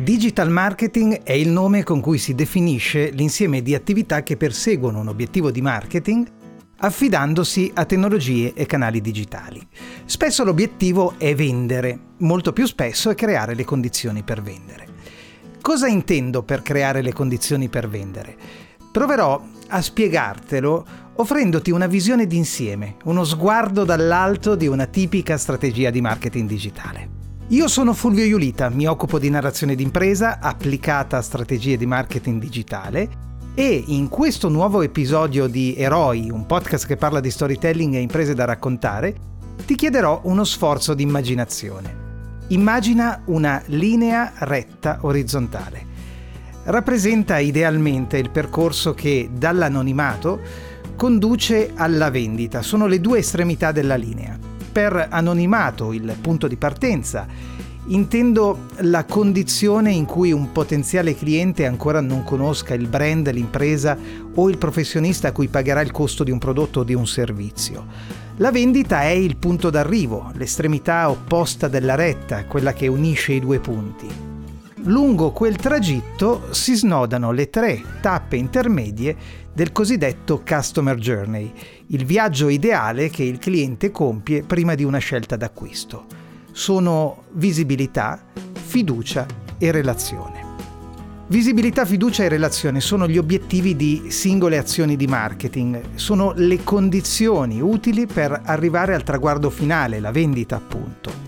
Digital marketing è il nome con cui si definisce l'insieme di attività che perseguono un obiettivo di marketing affidandosi a tecnologie e canali digitali. Spesso l'obiettivo è vendere, molto più spesso è creare le condizioni per vendere. Cosa intendo per creare le condizioni per vendere? Proverò a spiegartelo offrendoti una visione d'insieme, uno sguardo dall'alto di una tipica strategia di marketing digitale. Io sono Fulvio Iulita, mi occupo di narrazione d'impresa applicata a strategie di marketing digitale e in questo nuovo episodio di Eroi, un podcast che parla di storytelling e imprese da raccontare, ti chiederò uno sforzo di immaginazione. Immagina una linea retta orizzontale. Rappresenta idealmente il percorso che dall'anonimato conduce alla vendita. Sono le due estremità della linea. Per anonimato, il punto di partenza, Intendo la condizione in cui un potenziale cliente ancora non conosca il brand, l'impresa o il professionista a cui pagherà il costo di un prodotto o di un servizio. La vendita è il punto d'arrivo, l'estremità opposta della retta, quella che unisce i due punti. Lungo quel tragitto si snodano le tre tappe intermedie del cosiddetto Customer Journey, il viaggio ideale che il cliente compie prima di una scelta d'acquisto sono visibilità, fiducia e relazione. Visibilità, fiducia e relazione sono gli obiettivi di singole azioni di marketing, sono le condizioni utili per arrivare al traguardo finale, la vendita appunto.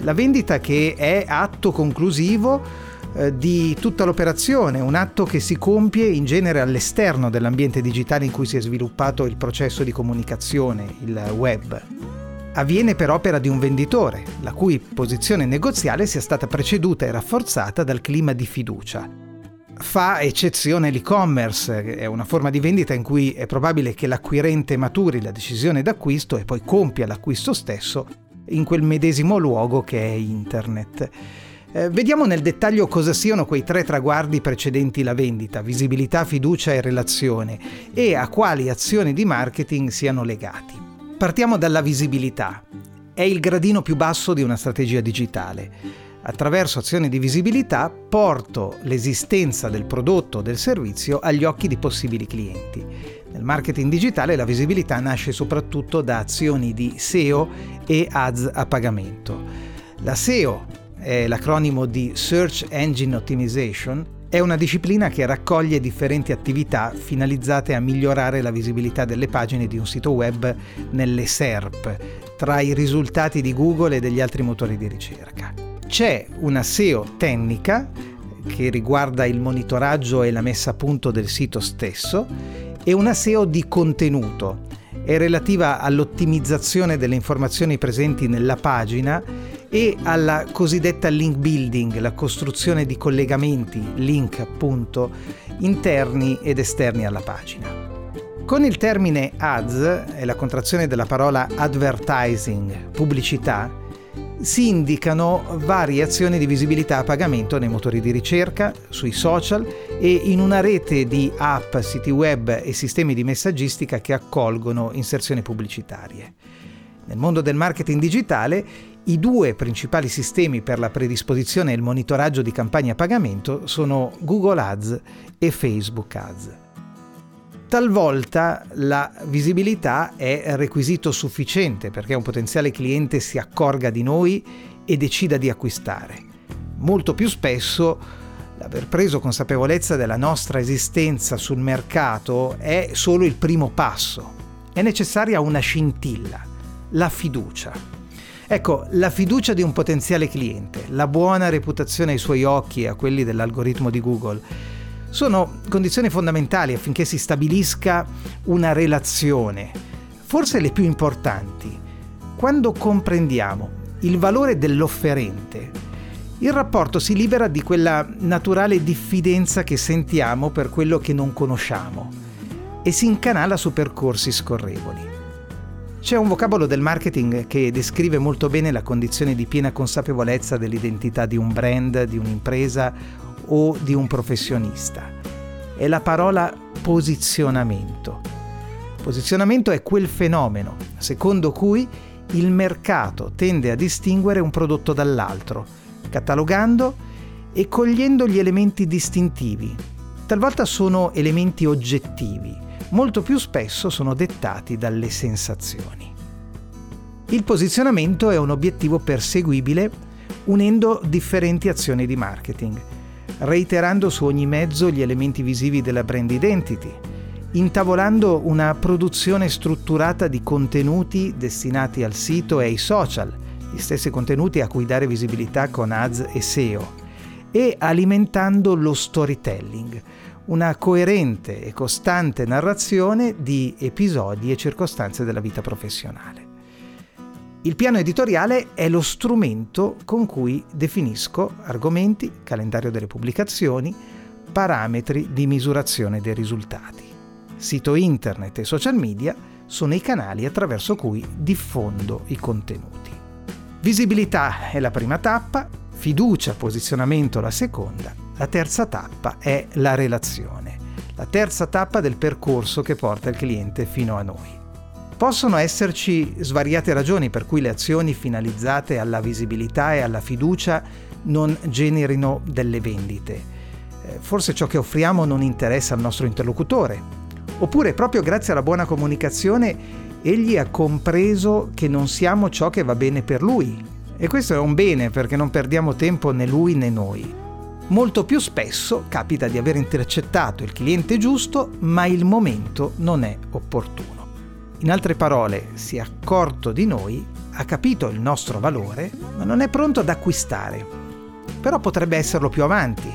La vendita che è atto conclusivo eh, di tutta l'operazione, un atto che si compie in genere all'esterno dell'ambiente digitale in cui si è sviluppato il processo di comunicazione, il web avviene per opera di un venditore, la cui posizione negoziale sia stata preceduta e rafforzata dal clima di fiducia. Fa eccezione l'e-commerce, è una forma di vendita in cui è probabile che l'acquirente maturi la decisione d'acquisto e poi compia l'acquisto stesso in quel medesimo luogo che è internet. Eh, vediamo nel dettaglio cosa siano quei tre traguardi precedenti la vendita, visibilità, fiducia e relazione, e a quali azioni di marketing siano legati. Partiamo dalla visibilità. È il gradino più basso di una strategia digitale. Attraverso azioni di visibilità porto l'esistenza del prodotto o del servizio agli occhi di possibili clienti. Nel marketing digitale la visibilità nasce soprattutto da azioni di SEO e ads a pagamento. La SEO è l'acronimo di Search Engine Optimization è una disciplina che raccoglie differenti attività finalizzate a migliorare la visibilità delle pagine di un sito web nelle SERP, tra i risultati di Google e degli altri motori di ricerca. C'è una SEO tecnica che riguarda il monitoraggio e la messa a punto del sito stesso e una SEO di contenuto. È relativa all'ottimizzazione delle informazioni presenti nella pagina e alla cosiddetta link building, la costruzione di collegamenti, link appunto, interni ed esterni alla pagina. Con il termine ads, è la contrazione della parola advertising, pubblicità, si indicano varie azioni di visibilità a pagamento nei motori di ricerca, sui social e in una rete di app, siti web e sistemi di messaggistica che accolgono inserzioni pubblicitarie. Nel mondo del marketing digitale i due principali sistemi per la predisposizione e il monitoraggio di campagne a pagamento sono Google Ads e Facebook Ads. Talvolta la visibilità è requisito sufficiente perché un potenziale cliente si accorga di noi e decida di acquistare. Molto più spesso l'aver preso consapevolezza della nostra esistenza sul mercato è solo il primo passo. È necessaria una scintilla, la fiducia. Ecco, la fiducia di un potenziale cliente, la buona reputazione ai suoi occhi e a quelli dell'algoritmo di Google, sono condizioni fondamentali affinché si stabilisca una relazione, forse le più importanti. Quando comprendiamo il valore dell'offerente il rapporto si libera di quella naturale diffidenza che sentiamo per quello che non conosciamo e si incanala su percorsi scorrevoli. C'è un vocabolo del marketing che descrive molto bene la condizione di piena consapevolezza dell'identità di un brand, di un'impresa o di un professionista. È la parola posizionamento. Posizionamento è quel fenomeno secondo cui il mercato tende a distinguere un prodotto dall'altro catalogando e cogliendo gli elementi distintivi. Talvolta sono elementi oggettivi, molto più spesso sono dettati dalle sensazioni. Il posizionamento è un obiettivo perseguibile unendo differenti azioni di marketing, reiterando su ogni mezzo gli elementi visivi della brand identity, intavolando una produzione strutturata di contenuti destinati al sito e ai social, gli stessi contenuti a cui dare visibilità con ads e SEO e alimentando lo storytelling, una coerente e costante narrazione di episodi e circostanze della vita professionale. Il piano editoriale è lo strumento con cui definisco argomenti, calendario delle pubblicazioni, parametri di misurazione dei risultati. Sito internet e social media sono i canali attraverso cui diffondo i contenuti. Visibilità è la prima tappa, fiducia, posizionamento la seconda, la terza tappa è la relazione, la terza tappa del percorso che porta il cliente fino a noi. Possono esserci svariate ragioni per cui le azioni finalizzate alla visibilità e alla fiducia non generino delle vendite. Eh, forse ciò che offriamo non interessa al nostro interlocutore, oppure proprio grazie alla buona comunicazione egli ha compreso che non siamo ciò che va bene per lui. E questo è un bene perché non perdiamo tempo né lui né noi. Molto più spesso capita di aver intercettato il cliente giusto, ma il momento non è opportuno. In altre parole, si è accorto di noi, ha capito il nostro valore, ma non è pronto ad acquistare. Però potrebbe esserlo più avanti.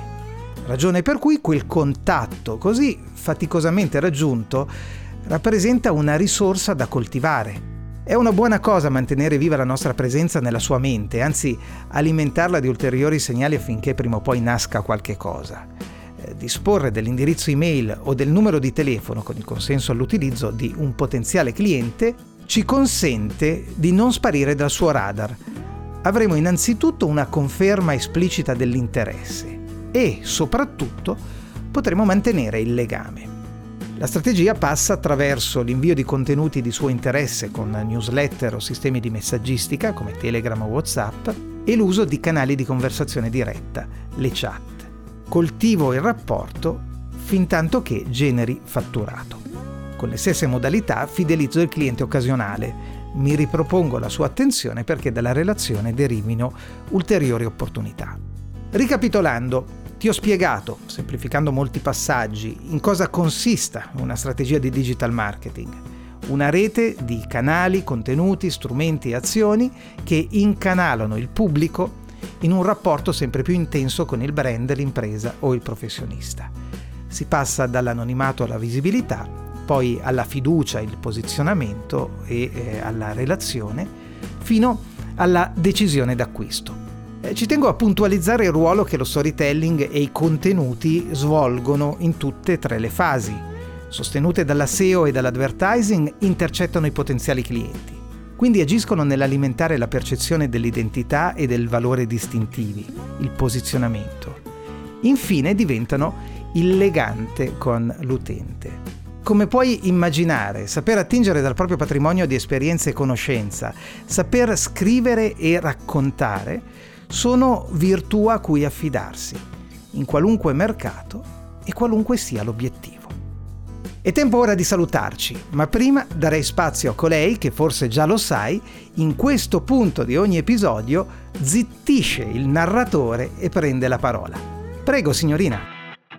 Ragione per cui quel contatto così faticosamente raggiunto rappresenta una risorsa da coltivare. È una buona cosa mantenere viva la nostra presenza nella sua mente, anzi alimentarla di ulteriori segnali affinché prima o poi nasca qualche cosa. Eh, disporre dell'indirizzo email o del numero di telefono con il consenso all'utilizzo di un potenziale cliente ci consente di non sparire dal suo radar. Avremo innanzitutto una conferma esplicita dell'interesse e soprattutto potremo mantenere il legame. La strategia passa attraverso l'invio di contenuti di suo interesse con newsletter o sistemi di messaggistica come Telegram o WhatsApp e l'uso di canali di conversazione diretta, le chat. Coltivo il rapporto fin tanto che generi fatturato. Con le stesse modalità fidelizzo il cliente occasionale, mi ripropongo la sua attenzione perché dalla relazione derivino ulteriori opportunità. Ricapitolando, ti ho spiegato, semplificando molti passaggi, in cosa consista una strategia di digital marketing. Una rete di canali, contenuti, strumenti e azioni che incanalano il pubblico in un rapporto sempre più intenso con il brand, l'impresa o il professionista. Si passa dall'anonimato alla visibilità, poi alla fiducia, il posizionamento e eh, alla relazione, fino alla decisione d'acquisto. Eh, ci tengo a puntualizzare il ruolo che lo storytelling e i contenuti svolgono in tutte e tre le fasi. Sostenute dalla SEO e dall'advertising, intercettano i potenziali clienti. Quindi agiscono nell'alimentare la percezione dell'identità e del valore distintivi, il posizionamento. Infine diventano il legante con l'utente. Come puoi immaginare, saper attingere dal proprio patrimonio di esperienze e conoscenza, saper scrivere e raccontare, sono virtù a cui affidarsi, in qualunque mercato e qualunque sia l'obiettivo. È tempo ora di salutarci, ma prima darei spazio a colei che forse già lo sai, in questo punto di ogni episodio zittisce il narratore e prende la parola. Prego signorina.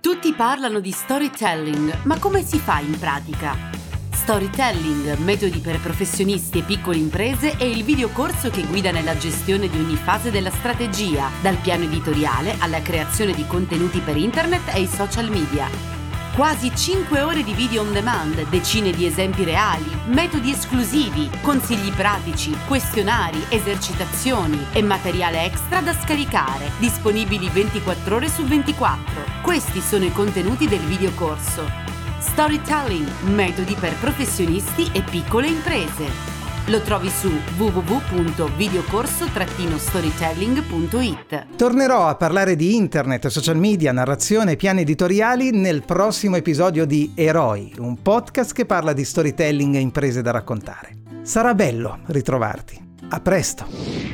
Tutti parlano di storytelling, ma come si fa in pratica? Storytelling, metodi per professionisti e piccole imprese è il videocorso che guida nella gestione di ogni fase della strategia, dal piano editoriale alla creazione di contenuti per internet e i social media. Quasi 5 ore di video on demand, decine di esempi reali, metodi esclusivi, consigli pratici, questionari, esercitazioni e materiale extra da scaricare, disponibili 24 ore su 24. Questi sono i contenuti del videocorso. Storytelling, metodi per professionisti e piccole imprese. Lo trovi su www.videocorso-storytelling.it. Tornerò a parlare di internet, social media, narrazione e piani editoriali nel prossimo episodio di Eroi, un podcast che parla di storytelling e imprese da raccontare. Sarà bello ritrovarti. A presto!